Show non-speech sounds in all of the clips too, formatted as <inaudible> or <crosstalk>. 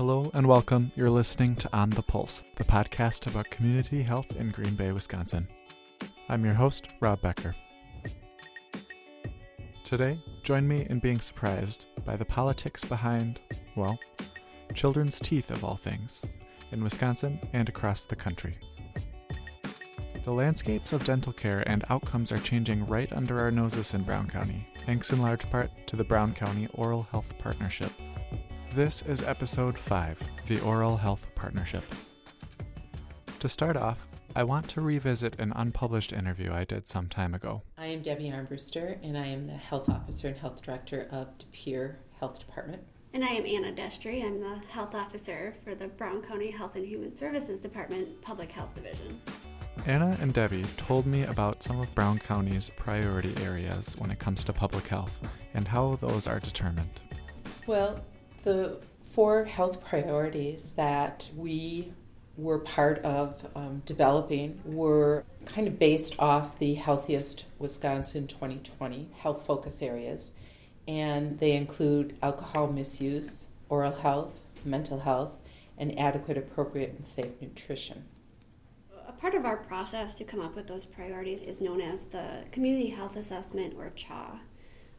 Hello and welcome. You're listening to On the Pulse, the podcast about community health in Green Bay, Wisconsin. I'm your host, Rob Becker. Today, join me in being surprised by the politics behind, well, children's teeth of all things, in Wisconsin and across the country. The landscapes of dental care and outcomes are changing right under our noses in Brown County, thanks in large part to the Brown County Oral Health Partnership. This is episode 5 The Oral Health Partnership. To start off, I want to revisit an unpublished interview I did some time ago. I am Debbie Armbruster, and I am the Health Officer and Health Director of De Pere Health Department. And I am Anna Destree. I'm the Health Officer for the Brown County Health and Human Services Department Public Health Division. Anna and Debbie told me about some of Brown County's priority areas when it comes to public health and how those are determined. Well, the four health priorities that we were part of um, developing were kind of based off the Healthiest Wisconsin 2020 health focus areas. And they include alcohol misuse, oral health, mental health, and adequate, appropriate, and safe nutrition. A part of our process to come up with those priorities is known as the Community Health Assessment or CHA.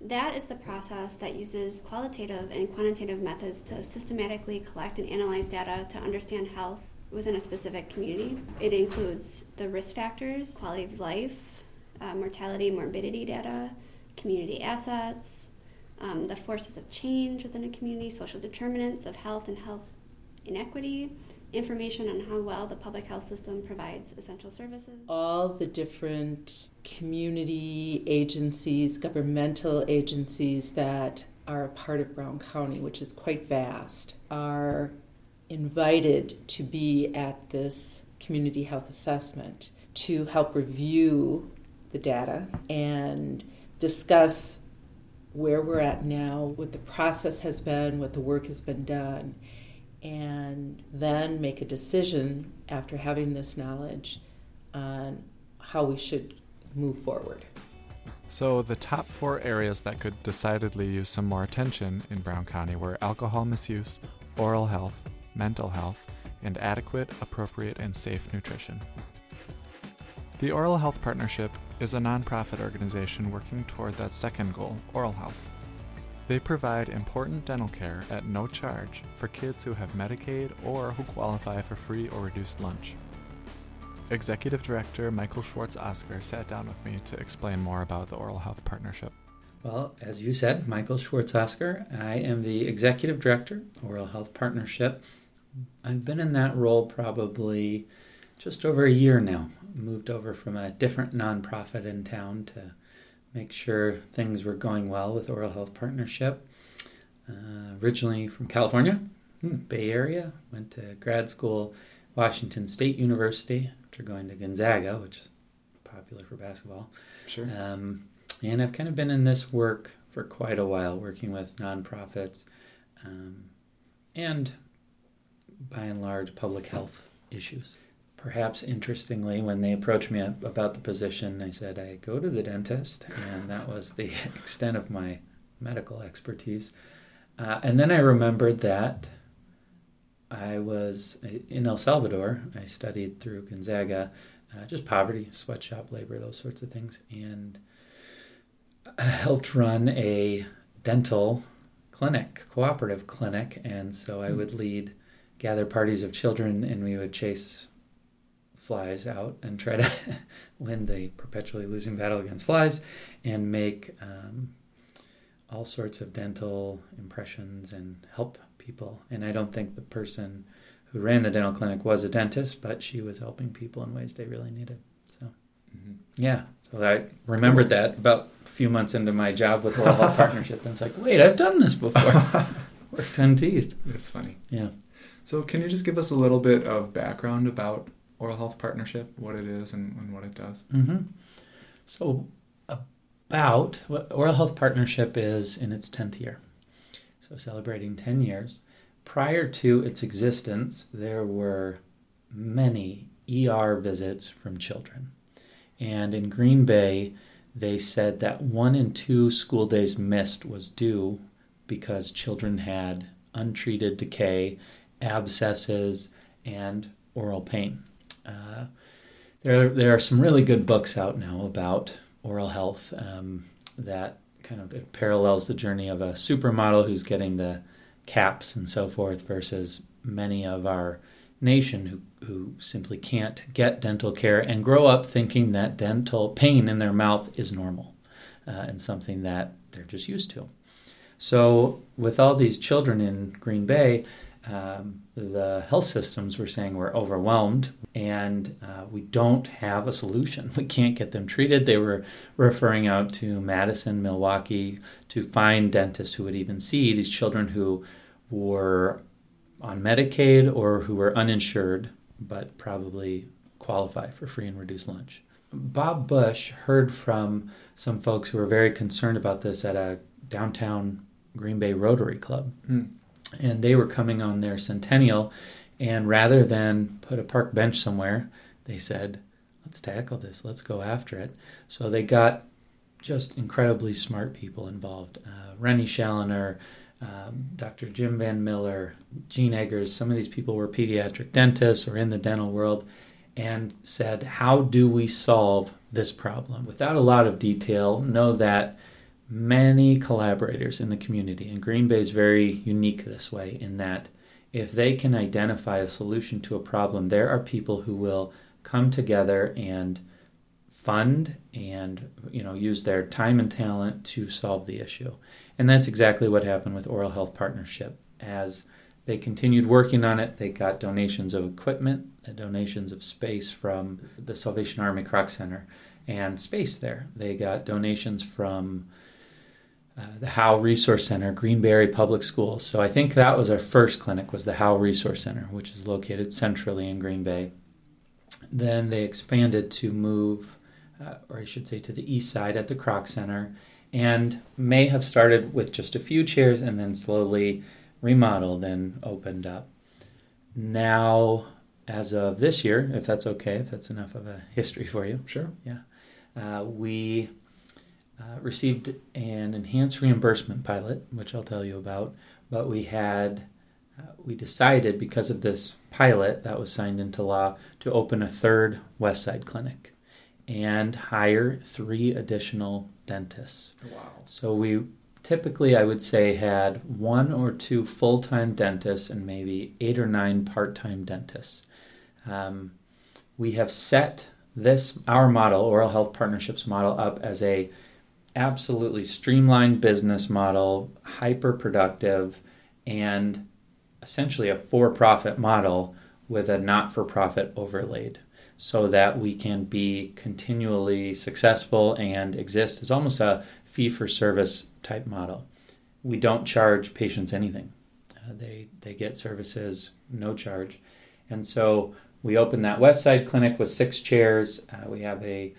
That is the process that uses qualitative and quantitative methods to systematically collect and analyze data to understand health within a specific community. It includes the risk factors, quality of life, uh, mortality, morbidity data, community assets, um, the forces of change within a community, social determinants of health and health inequity, information on how well the public health system provides essential services. All the different community agencies, governmental agencies that are a part of Brown County, which is quite vast, are invited to be at this community health assessment to help review the data and discuss where we're at now, what the process has been, what the work has been done, and then make a decision after having this knowledge on how we should move forward. So, the top four areas that could decidedly use some more attention in Brown County were alcohol misuse, oral health, mental health, and adequate, appropriate, and safe nutrition. The Oral Health Partnership is a nonprofit organization working toward that second goal, oral health. They provide important dental care at no charge for kids who have Medicaid or who qualify for free or reduced lunch. Executive Director Michael Schwartz Oscar sat down with me to explain more about the Oral Health Partnership. Well, as you said, Michael Schwartz Oscar. I am the Executive Director, Oral Health Partnership. I've been in that role probably just over a year now. Moved over from a different nonprofit in town to make sure things were going well with Oral Health Partnership. Uh, originally from California, hmm, Bay Area, went to grad school, Washington State University, after going to Gonzaga, which is popular for basketball. Sure. Um, and I've kind of been in this work for quite a while, working with nonprofits um, and by and large public health issues. Perhaps interestingly, when they approached me about the position, I said I go to the dentist, and that was the <laughs> extent of my medical expertise. Uh, and then I remembered that I was in El Salvador. I studied through Gonzaga, uh, just poverty, sweatshop labor, those sorts of things, and I <sighs> helped run a dental clinic, cooperative clinic, and so I hmm. would lead gather parties of children, and we would chase flies out and try to <laughs> win the perpetually losing battle against flies and make um, all sorts of dental impressions and help people. And I don't think the person who ran the dental clinic was a dentist, but she was helping people in ways they really needed. So, mm-hmm. yeah. So I remembered that about a few months into my job with Oral Health <laughs> Partnership, and it's like, wait, I've done this before. <laughs> Worked on teeth. It's funny. Yeah. So, can you just give us a little bit of background about Oral Health Partnership, what it is, and, and what it does? Mm-hmm. So, about what Oral Health Partnership is in its 10th year. So, celebrating 10 years. Prior to its existence, there were many ER visits from children. And in Green Bay, they said that one in two school days missed was due because children had untreated decay abscesses, and oral pain. Uh, there, there are some really good books out now about oral health um, that kind of parallels the journey of a supermodel who's getting the caps and so forth versus many of our nation who, who simply can't get dental care and grow up thinking that dental pain in their mouth is normal uh, and something that they're just used to. So, with all these children in Green Bay, um, the health systems were saying we're overwhelmed and uh, we don't have a solution. <laughs> We can't get them treated. They were referring out to Madison, Milwaukee to find dentists who would even see these children who were on Medicaid or who were uninsured but probably qualify for free and reduced lunch. Bob Bush heard from some folks who were very concerned about this at a downtown Green Bay Rotary Club. Mm. And they were coming on their centennial, and rather than put a park bench somewhere, they said, let's tackle this, let's go after it. So they got just incredibly smart people involved. Uh, Rennie Challoner, um, Dr. Jim Van Miller, Gene Eggers, some of these people were pediatric dentists or in the dental world, and said, How do we solve this problem? Without a lot of detail, know that many collaborators in the community, and Green Bay is very unique this way in that if they can identify a solution to a problem, there are people who will come together and fund and you know use their time and talent to solve the issue. And that's exactly what happened with Oral Health Partnership. As they continued working on it, they got donations of equipment, uh, donations of space from the Salvation Army Kroc Center and space there. They got donations from uh, the Howe Resource Center, Green Bay Public Schools. So I think that was our first clinic was the Howe Resource Center, which is located centrally in Green Bay. Then they expanded to move, uh, or I should say, to the east side at the Kroc Center, and may have started with just a few chairs and then slowly remodeled and opened up. Now, as of this year, if that's okay, if that's enough of a history for you. Sure. Yeah. Uh, we uh, received an enhanced reimbursement pilot, which I'll tell you about, but we had. Uh, we decided because of this pilot that was signed into law to open a third West Side clinic and hire three additional dentists. Wow. So we typically, I would say, had one or two full time dentists and maybe eight or nine part time dentists. Um, we have set this, our model, Oral Health Partnerships model, up as a absolutely streamlined business model, hyper productive, and essentially a for profit model with a not for profit overlaid so that we can be continually successful and exist as almost a fee for service type model. We don't charge patients anything. Uh, they they get services no charge. And so we opened that west side clinic with six chairs. Uh, we have a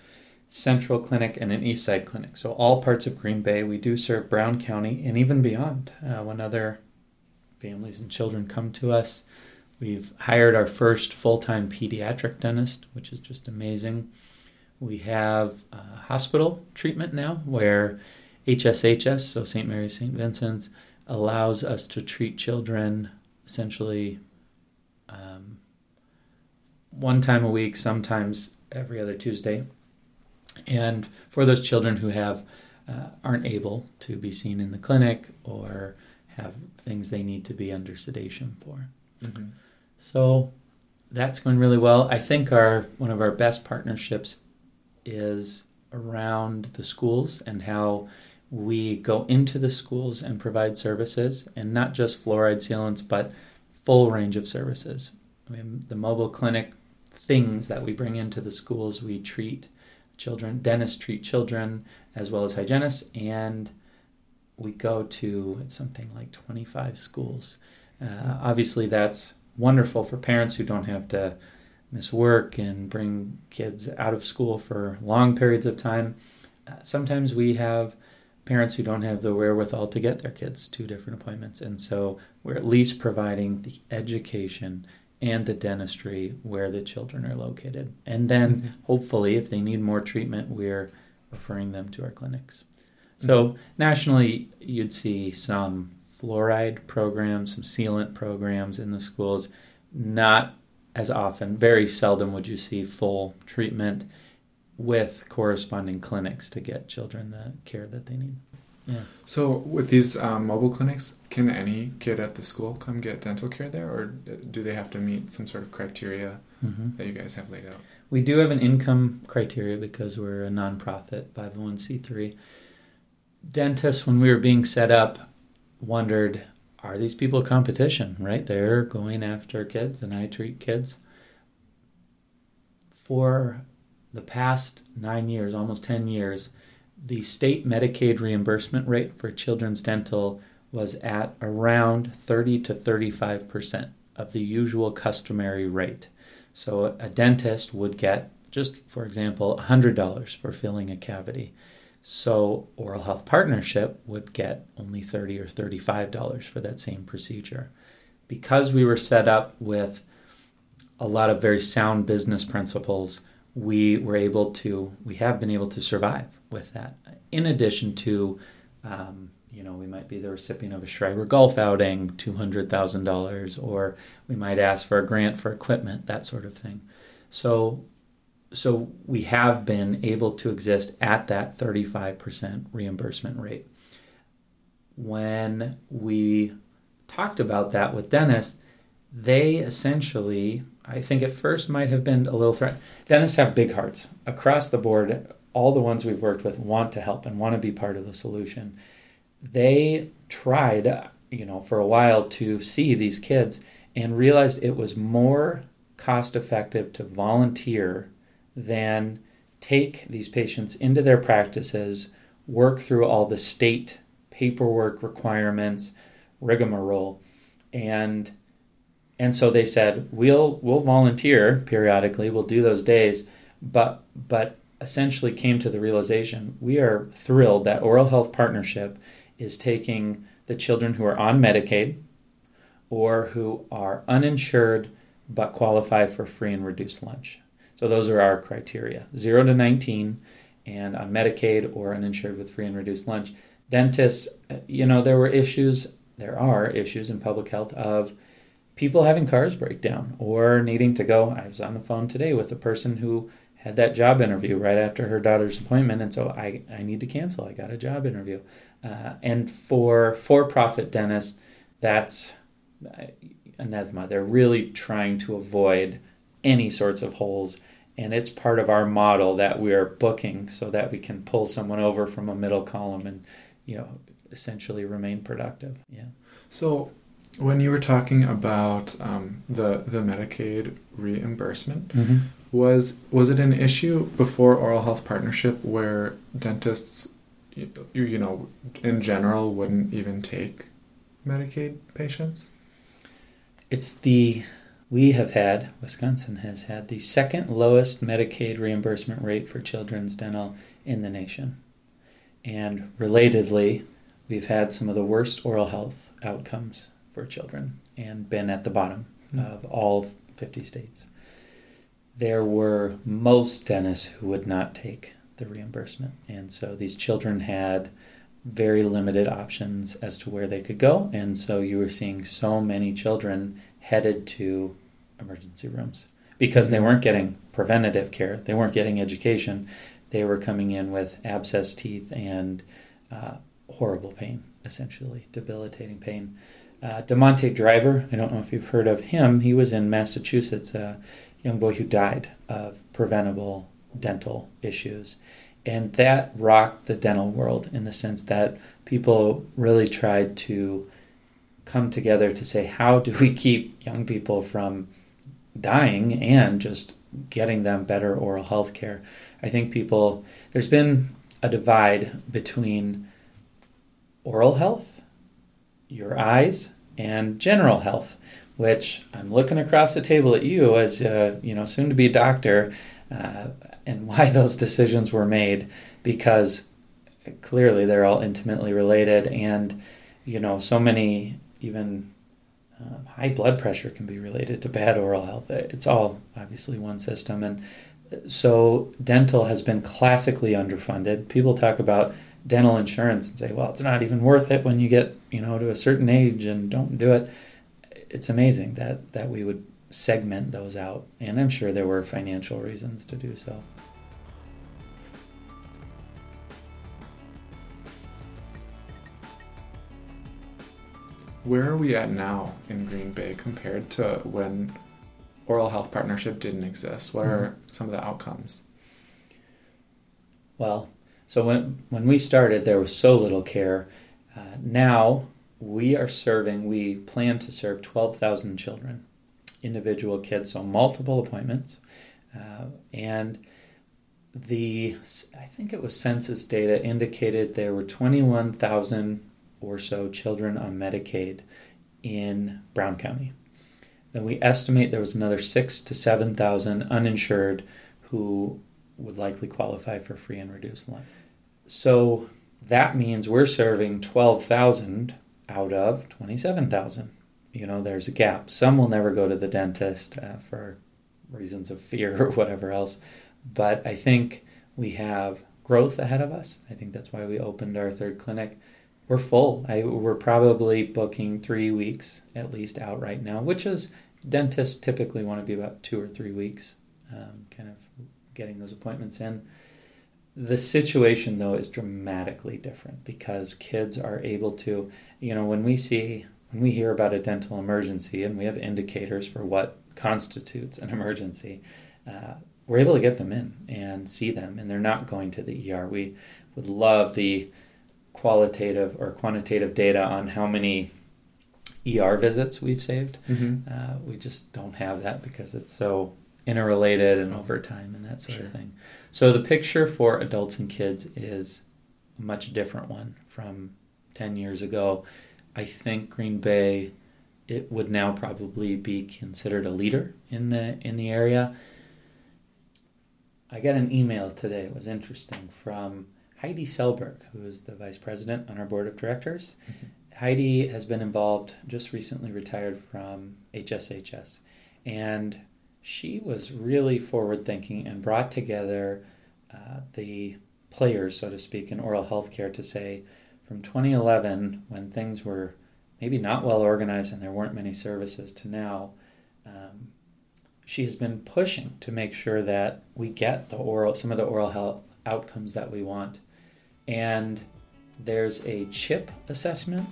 central clinic and an east side clinic. So all parts of Green Bay. We do serve Brown County and even beyond. Uh, when other families and children come to us, We've hired our first full time pediatric dentist, which is just amazing. We have hospital treatment now where HSHS, so St. Mary's St. Vincent's, allows us to treat children essentially um, one time a week, sometimes every other Tuesday. And for those children who have uh, aren't able to be seen in the clinic or have things they need to be under sedation for. Mm-hmm. So that's going really well. I think our one of our best partnerships is around the schools and how we go into the schools and provide services and not just fluoride sealants but full range of services. I mean, the mobile clinic things that we bring into the schools, we treat children, dentists treat children as well as hygienists, and we go to it's something like 25 schools. Uh, obviously, that's wonderful for parents who don't have to miss work and bring kids out of school for long periods of time. Uh, sometimes we have parents who don't have the wherewithal to get their kids to different appointments, and so we're at least providing the education and the dentistry where the children are located. And then mm-hmm. hopefully, if they need more treatment, we're referring them to our clinics. So mm-hmm. nationally, you'd see some fluoride programs, some sealant programs in the schools. Not as often, very seldom would you see full treatment with corresponding clinics to get children the care that they need. Yeah. So, with these um, mobile clinics, can any kid at the school come get dental care there, or do they have to meet some sort of criteria mm-hmm. that you guys have laid out? We do have an income criteria because we're a nonprofit 501c3. Dentists, when we were being set up, wondered are these people competition, right? They're going after kids, and I treat kids. For the past nine years, almost 10 years, the state Medicaid reimbursement rate for children's dental was at around 30 to 35 percent of the usual customary rate. So a dentist would get, just for example, $100 for filling a cavity. So Oral Health Partnership would get only 30 or $35 for that same procedure. Because we were set up with a lot of very sound business principles, we were able to, we have been able to survive with that. In addition to, um, you know, we might be the recipient of a Schreiber golf outing, $200,000, or we might ask for a grant for equipment, that sort of thing. So, so we have been able to exist at that 35% reimbursement rate. When we talked about that with Dennis, they essentially, I think at first might have been a little threat. Dentists have big hearts across the board. All the ones we've worked with want to help and want to be part of the solution. They tried, you know, for a while to see these kids and realized it was more cost effective to volunteer than take these patients into their practices, work through all the state paperwork requirements, rigmarole, and and so they said we'll we'll volunteer periodically, we'll do those days, but but essentially came to the realization we are thrilled that Oral Health Partnership is taking the children who are on Medicaid or who are uninsured but qualify for free and reduced lunch. So those are our criteria 0 to 19 and on Medicaid or uninsured with free and reduced lunch. Dentists, uh, you know, there were issues, there are issues in public health of people having cars break down or needing to go. I was on the phone today with a person who had that job interview right after her daughter's appointment, and so I, I need to cancel. I got a job interview. Uh, and for for profit dentists, that's anathema. They're really trying to avoid any sorts of holes. And it's part of our model that we are booking so that we can pull someone over from a middle column and, you know, essentially remain productive. Yeah. So when you were talking about um, the the Medicaid reimbursement, mm-hmm. Was was it an issue before Oral Health Partnership where dentists, you, you know, in general wouldn't even take Medicaid patients? It's the we have had Wisconsin has had the second lowest Medicaid reimbursement rate for children's dental in the nation, and relatedly, we've had some of the worst oral health outcomes for children and been at the bottom mm-hmm. of all 50 states. There were most dentists who would not take the reimbursement. And so these children had very limited options as to where they could go. And so you were seeing so many children headed to emergency rooms because they weren't getting preventative care, they weren't getting education. They were coming in with abscess teeth and uh, horrible pain, essentially, debilitating pain. Uh, Deamonte Driver, I don't know if you've heard of him. He was in Massachusetts, a young boy who died of preventable dental issues. And that rocked the dental world in the sense that people really tried to come together to say, how do we keep young people from dying and just getting them better oral health care? I think people, there's been a divide between oral health your eyes, and general health, which I'm looking across the table at you as a, you know soon to be doctor, uh, and <laughs> why those decisions were made because clearly they're all intimately related, and you know so many even uh, high blood pressure can be related to bad oral health. It's all obviously one system, and so dental has been classically underfunded. People talk about dental insurance and say, well, it's not even worth it when you get you know, to a certain age and don't do it. It's amazing that that we would segment those out, and I'm sure there were financial reasons to do so. Where are we at now in Green Bay compared to when Oral Health Partnership didn't exist? What are mm-hmm. some of the outcomes? Well, so when when we started, there was so little care. Uh, now we are serving. We plan to serve twelve thousand children, individual kids, so multiple appointments, uh, and the I think it was census data indicated there were twenty one thousand or so children on Medicaid in Brown County. Then we estimate there was another six to 7,000 uninsured who would likely qualify for free and reduced lunch. So that means we're serving 12,000 out of 27,000. You know, there's a gap. Some will never go to the dentist uh, for reasons of fear <laughs> or whatever else. But I think we have growth ahead of us. I think that's why we opened our third clinic we're full. I, we're probably booking three weeks at least out right now, which is dentists typically want to be about two or three weeks, um, kind of getting those appointments in. The situation though is dramatically different because kids are able to, you know, when we see when we hear about a dental emergency and we have indicators for what constitutes an emergency, uh, we're able to get them in and see them, and they're not going to the ER. We would love the qualitative or quantitative data on how many ER visits we've saved. Mm-hmm. Uh, we just don't have that because it's so interrelated and over time and that sort sure. of thing. So the picture for adults and kids is a much different one from 10 years ago. I think Green Bay it would now probably be considered a leader in the in the area. I got an email today. It was interesting from Heidi Selberg, who is the vice president on our board of directors. Mm-hmm. Heidi has been involved, just recently retired from HSHS, and she was really forward thinking and brought together uh, the players, so to speak, in oral health care to say from 2011, when things were maybe not well organized and there weren't many services, to now. Um, she has been pushing to make sure that we get the oral some of the oral health outcomes that we want and there's a CHIP assessment.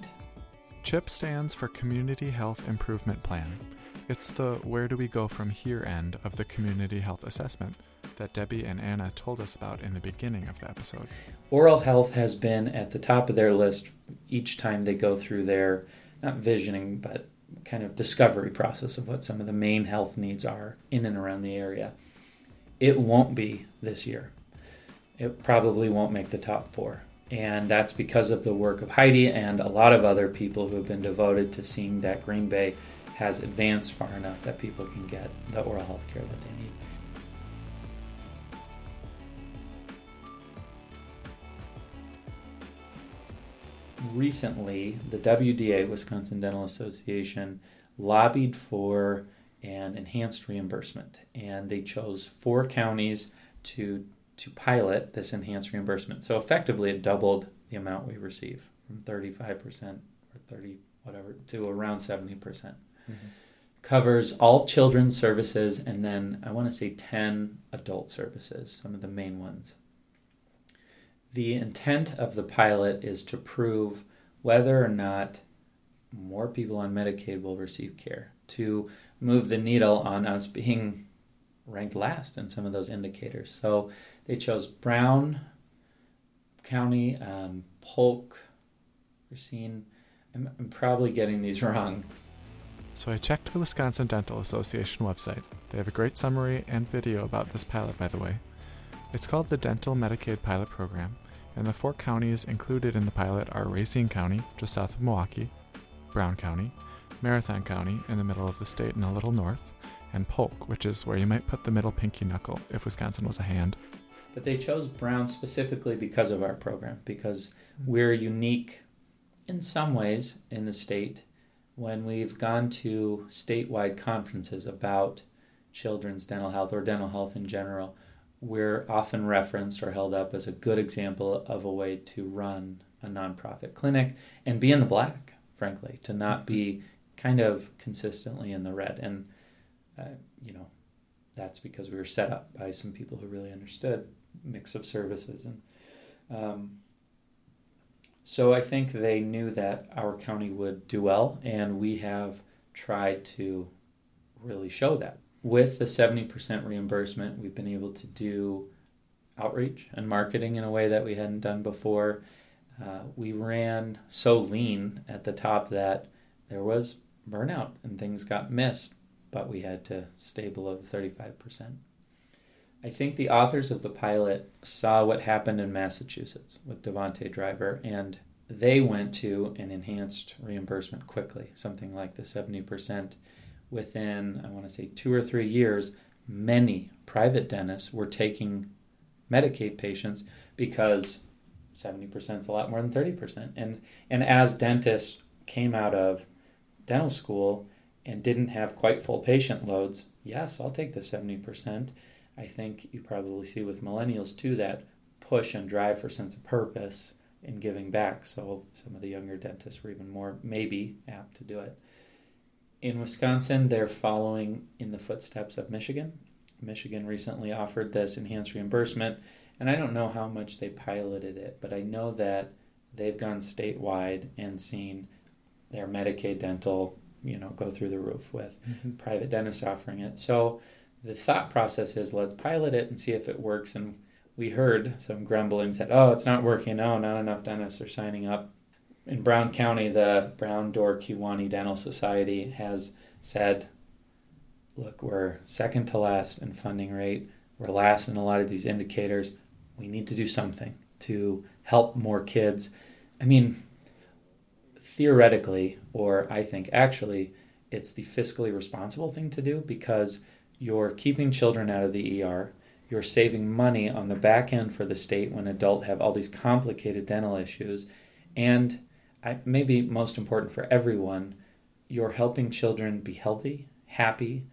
CHIP stands for Community Health Improvement Plan. It's the where do we go from here end of the community health assessment that Debbie and Anna told us about in the beginning of the episode. Oral health has been at the top of their list each time they go through their, not visioning, but kind of discovery process of what some of the main health needs are in and around the area. It won't be this year it probably won't make the top four. And that's because of the work of Heidi and a lot of other people who have been devoted to seeing that Green Bay has advanced far enough that people can get the oral health care that they need. Recently, the WDA, Wisconsin Dental Association, lobbied for an enhanced reimbursement, and they chose four counties to to pilot this enhanced reimbursement. So effectively, it doubled the amount we receive from 35% or 30 whatever to around 70%. Percent mm hmm Covers all children's services and then I want to say 10 adult services, some of the main ones. The intent of the pilot is to prove whether or not more people on Medicaid will receive care, to move the needle on us being ranked last in some of those indicators. So they chose Brown County, um, Polk, Racine. I'm, I'm probably getting these <laughs> wrong. So I checked the Wisconsin Dental Association website. They have a great summary and video about this pilot, by the way. It's called the Dental Medicaid Pilot Program, and the four counties included in the pilot are Racine County, just south of Milwaukee, Brown County, Marathon County, in the middle of the state and a little north, and Polk, which is where you might put the middle pinky knuckle if Wisconsin was a hand. But they chose Brown specifically because of our program, because mm-hmm. we're unique in some ways in the state when we've gone to statewide conferences about children's dental health or dental health in general. We're often referenced or held up as a good example of a way to run a nonprofit clinic and be in the black, frankly, to not be kind of consistently in the red. And, uh, you know, that's because we were set up by some people who really understood mix of services. And um, so I think they knew that our county would do well, and we have tried to really show that. With the 70% reimbursement, we've been able to do outreach and marketing in a way that we hadn't done before. Uh, we ran so lean at the top that there was burnout and things got missed, but we had to stay below the 35%. I think the authors of the pilot saw what happened in Massachusetts with Devonte Driver, and they went to an enhanced reimbursement quickly, something like the 70%. Within, I want to say, two or three years, many private dentists were taking Medicaid patients because 70% is a lot more than 30%. And, and as dentists came out of dental school and didn't have quite full patient loads, yes, I'll take the 70%. I think you probably see with millennials too that push and drive for sense of purpose in giving back. So some of the younger dentists were even more maybe apt to do it. In Wisconsin, they're following in the footsteps of Michigan. Michigan recently offered this enhanced reimbursement, and I don't know how much they piloted it, but I know that they've gone statewide and seen their Medicaid dental, you know, go through the roof with mm-hmm. private dentists offering it. So the thought process is let's pilot it and see if it works. And we heard some grumblings that, oh, it's not working. Oh, not enough dentists are signing up. In Brown County, the Brown Door Kewaunee Dental Society has said, look, we're second to last in funding rate. We're last in a lot of these indicators. We need to do something to help more kids. I mean, theoretically, or I think actually, it's the fiscally responsible thing to do because you're keeping children out of the ER, you're saving money on the back end for the state when adults have all these complicated dental issues, and maybe most important for everyone, you're helping children be healthy, happy,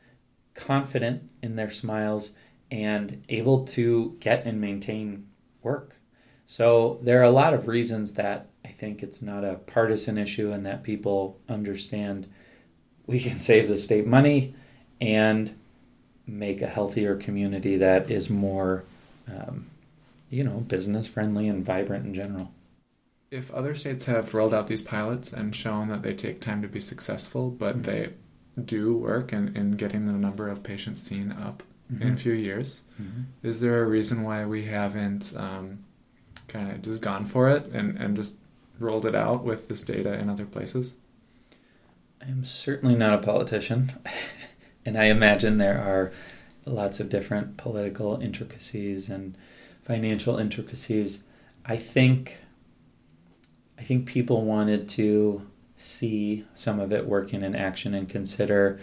confident in their smiles, and able to get and maintain work. So there are a lot of reasons that I think it's not a partisan issue and that people understand we can save the state money and make a healthier community that is more, um, you know, business friendly and vibrant in general. If other states have rolled out these pilots and shown that they take time to be successful, but mm-hmm. they do work in, in getting the number of patients seen up mm-hmm. in a few years, mm-hmm. is there a reason why we haven't um, kind of just gone for it and, and just rolled it out with this data in other places? I'm certainly not a politician. <laughs> and I imagine there are lots of different political intricacies and financial intricacies. I think I think people wanted to see some of it working in action and consider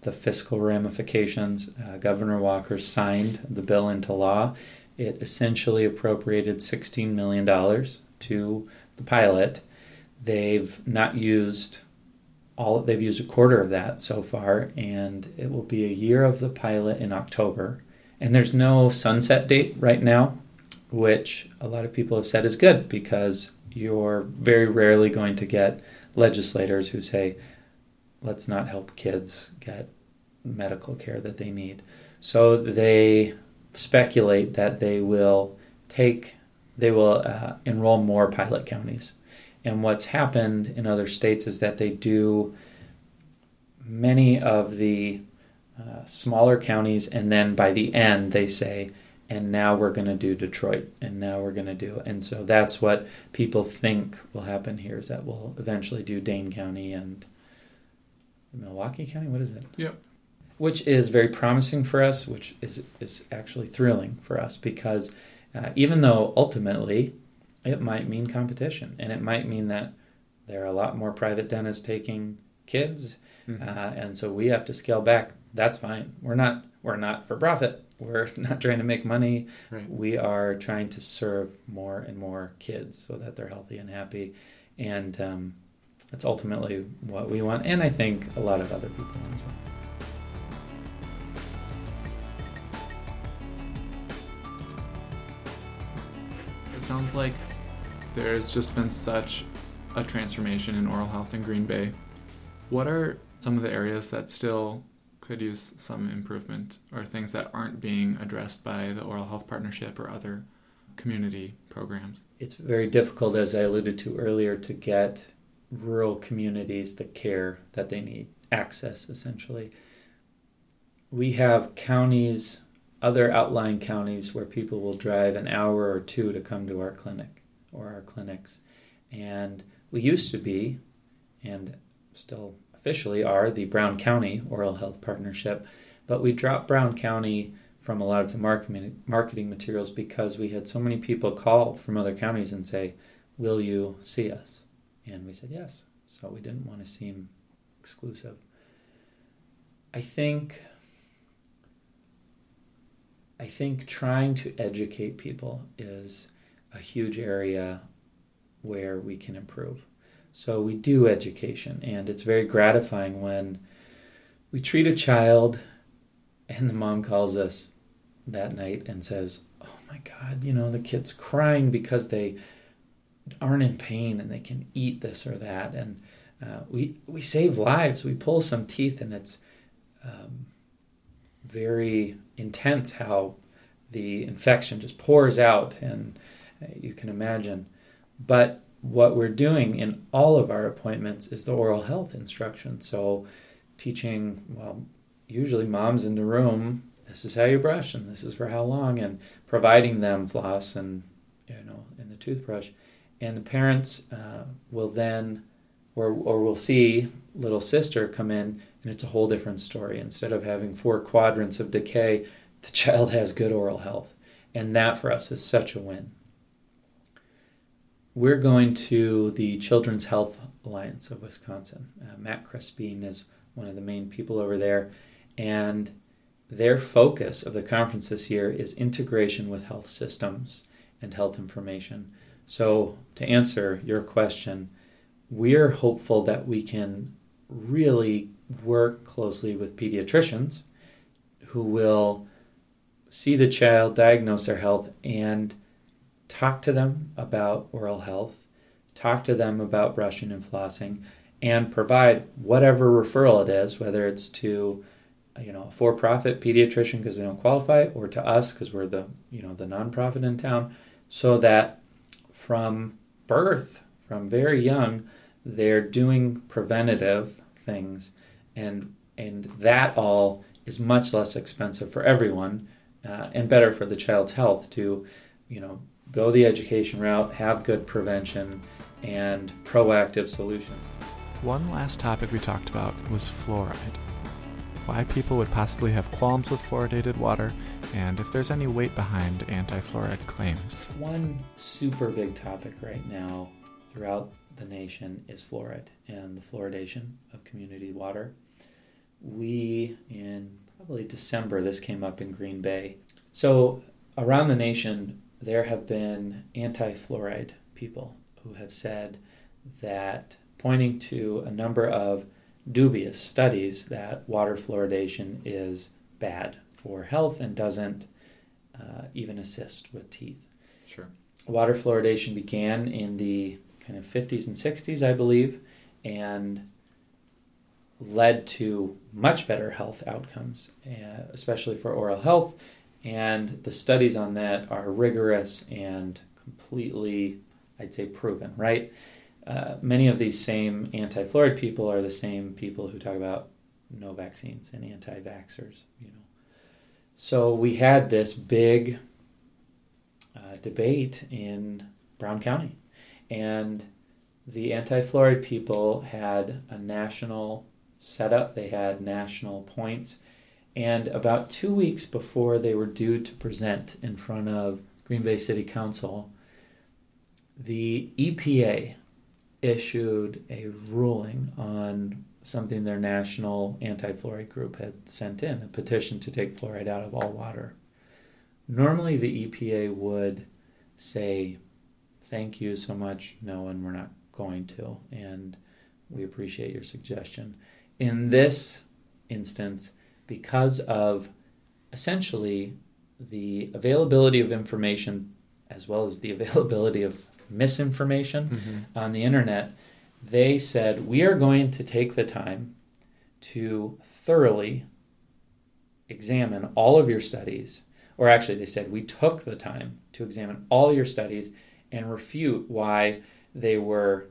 the fiscal ramifications. Uh, Governor Walker signed the bill into law. It essentially appropriated $16 million to the pilot. They've not used all they've used a quarter of that so far, and it will be a year of the pilot in October. And there's no sunset date right now, which a lot of people have said is good because you're very rarely going to get legislators who say, let's not help kids get medical care that they need. So they speculate that they will take, they will uh, enroll more pilot counties and what's happened in other states is that they do many of the uh, smaller counties, and then by the end, they say, and now we're going to do Detroit, and now we're going to do. And so that's what people think will happen here is that we'll eventually do Dane County and Milwaukee County. What is it? Yep. Which is very promising for us, which is, is actually thrilling for us because uh, even though ultimately it might mean competition, and it might mean that there are a lot more private dentists taking kids, mm-hmm. uh, and so we have to scale back. That's fine. We're not we're not for profit. We're <laughs> not trying to make money. Right. We are trying to serve more and more kids so that they're healthy and happy, and um, that's ultimately what we want. And I think a lot of other people want as well. It sounds like There's just been such a transformation in oral health in Green Bay. What are some of the areas that still could use some improvement or things that aren't being addressed by the Oral Health Partnership or other community programs? It's very difficult, as I alluded to earlier, to get rural communities the care that they need, access essentially. We have counties, other outlying counties, where people will drive an hour or two to come to our clinic or our clinics. And we used to be, and still officially are, the Brown County Oral Health Partnership, but we dropped Brown County from a lot of the marketing materials because we had so many people call from other counties and say, "Will you see us?" And we said yes. So we didn't want to seem exclusive. I think I think trying to educate people is a huge area where we can improve. So we do education, and it's very gratifying when we treat a child and the mom calls us that night and says, Oh my God, you know, the kid's crying because they aren't in pain and they can eat this or that. And uh, we, we save lives, we pull some teeth, and it's um, very intense how the infection just pours out, and you can imagine. But what we're doing in all of our appointments is the oral health instruction. So, teaching, well, usually moms in the room, this is how you brush and this is for how long, and providing them floss and, you know, and the toothbrush. And the parents uh, will then, or, or will see little sister come in, and it's a whole different story. Instead of having four quadrants of decay, the <laughs> child has good oral health. And that for us is such a win we're going to the Children's Health Alliance of Wisconsin. Uh, Matt Crespin is one of the main people over there, and their focus of the conference this year is integration with health systems and health information. So, to answer your question, we're hopeful that we can really work closely with pediatricians who will see the child, diagnose their health, and talk to them about oral health, talk to them about brushing and flossing, and provide whatever referral it is, whether it's to you know a for-profit pediatrician because they don't qualify, or to us because we're the you know the nonprofit in town, so that from birth, from very young, they're doing preventative things, and and that all is much less expensive for everyone, uh, and better for the child's health to you know go the education route, have good prevention, and proactive solution. One last topic we talked about was fluoride. Why people would possibly have qualms with fluoridated water, and if there's any weight behind anti fluoride claims. One super big topic right now throughout the nation is fluoride and the fluoridation of community water. We, in probably December, this came up in Green Bay. So, around the nation, there have been anti fluoride people who have said that, pointing to a number of dubious studies, that water fluoridation is bad for health and doesn't uh, even assist with teeth. Sure. Water fluoridation began in the kind of 50s and 60s, I believe, and led to much better health outcomes, uh, especially for oral health and the studies on that are rigorous and completely, I'd say, proven, right? Uh, many of these same anti fluoride people are the same people who talk about no vaccines and anti vaxxers, you know. So we had this big uh, debate in Brown County, and the anti fluoride people had a national setup, they had national points and about two weeks before they were due to present in front of Green Bay City Council, the EPA issued a ruling on something their national anti fluoride group had sent in a petition to take fluoride out of all water. Normally, the EPA would say, Thank you so much, no, and we're not going to, and we appreciate your suggestion. In this instance, because of essentially the availability of information as well as the <laughs> availability of misinformation Mm-hmm. on the internet, they said, We are going to take the time to thoroughly examine all of your studies. Or actually, they said, We took the time to examine all your studies and refute why they were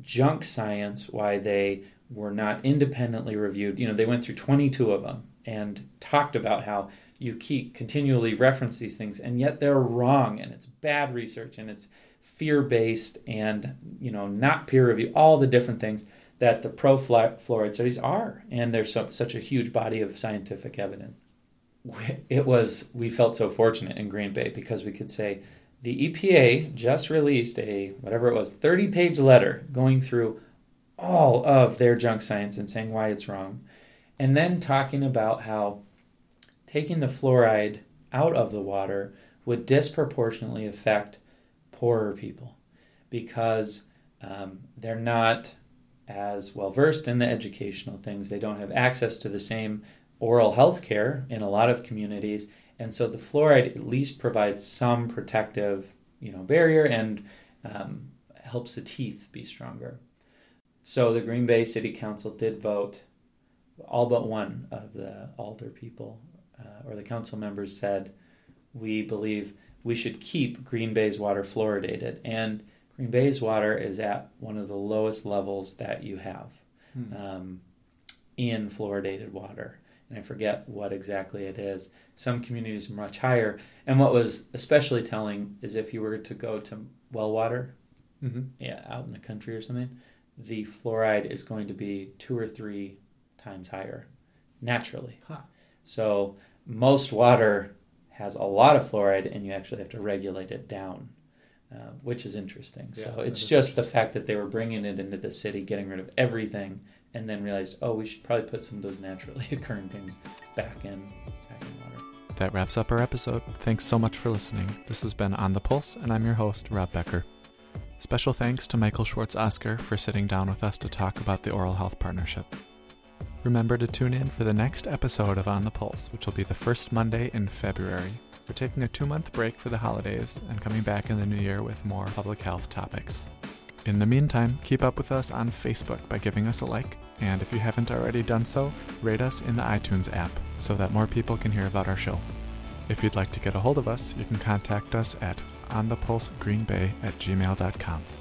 junk science, why they were not independently reviewed. You know, they went through 22 of them and talked about how you keep continually reference these things and yet they're wrong and it's bad research and it's fear based and you know not peer review all the different things that the pro fluoride studies are and there's so, such a huge body of scientific evidence it was we felt so fortunate in green bay because we could say the epa just released a whatever it was 30 page letter going through all of their junk science and saying why it's wrong and then talking about how taking the fluoride out of the water would disproportionately affect poorer people because um, they're not as well versed in the educational things. They don't have access to the same oral health care in a lot of communities. And so the fluoride at least provides some protective you know, barrier and um, helps the teeth be stronger. So the Green Bay City Council did vote. All but one of the alder people uh, or the council members said, we believe we should keep Green Bay's water fluoridated. And Green Bay's water is at one of the lowest levels that you have Hmm. um, in fluoridated water. And I forget what exactly it is. Some communities are much higher. And what was especially telling is if you were to go to well water, Mm-hmm. yeah, out in the country or something, the fluoride is going to be two or three times higher naturally. Huh. So most water has a lot of fluoride, and you actually have to regulate it down, uh, which is interesting. Yeah, so it's just the fact that they were bringing it into the city, getting rid of everything, and then realized, oh, we should probably put some of those naturally <laughs> occurring things back in back in water. That wraps up our episode. Thanks so much for listening. This has been On the Pulse, and I'm your host, Rob Becker. Special thanks to Michael Schwartz Oscar for sitting down with us to talk about the Oral Health Partnership. Remember to tune in for the next episode of On the Pulse, which will be the first Monday in February. We're taking a two month break for the holidays and coming back in the new year with more public health topics. In the meantime, keep up with us on Facebook by giving us a like, and if you haven't already done so, rate us in the iTunes app so that more people can hear about our show. If you'd like to get a hold of us, you can contact us at onthepulsegreenbay at gmail.com.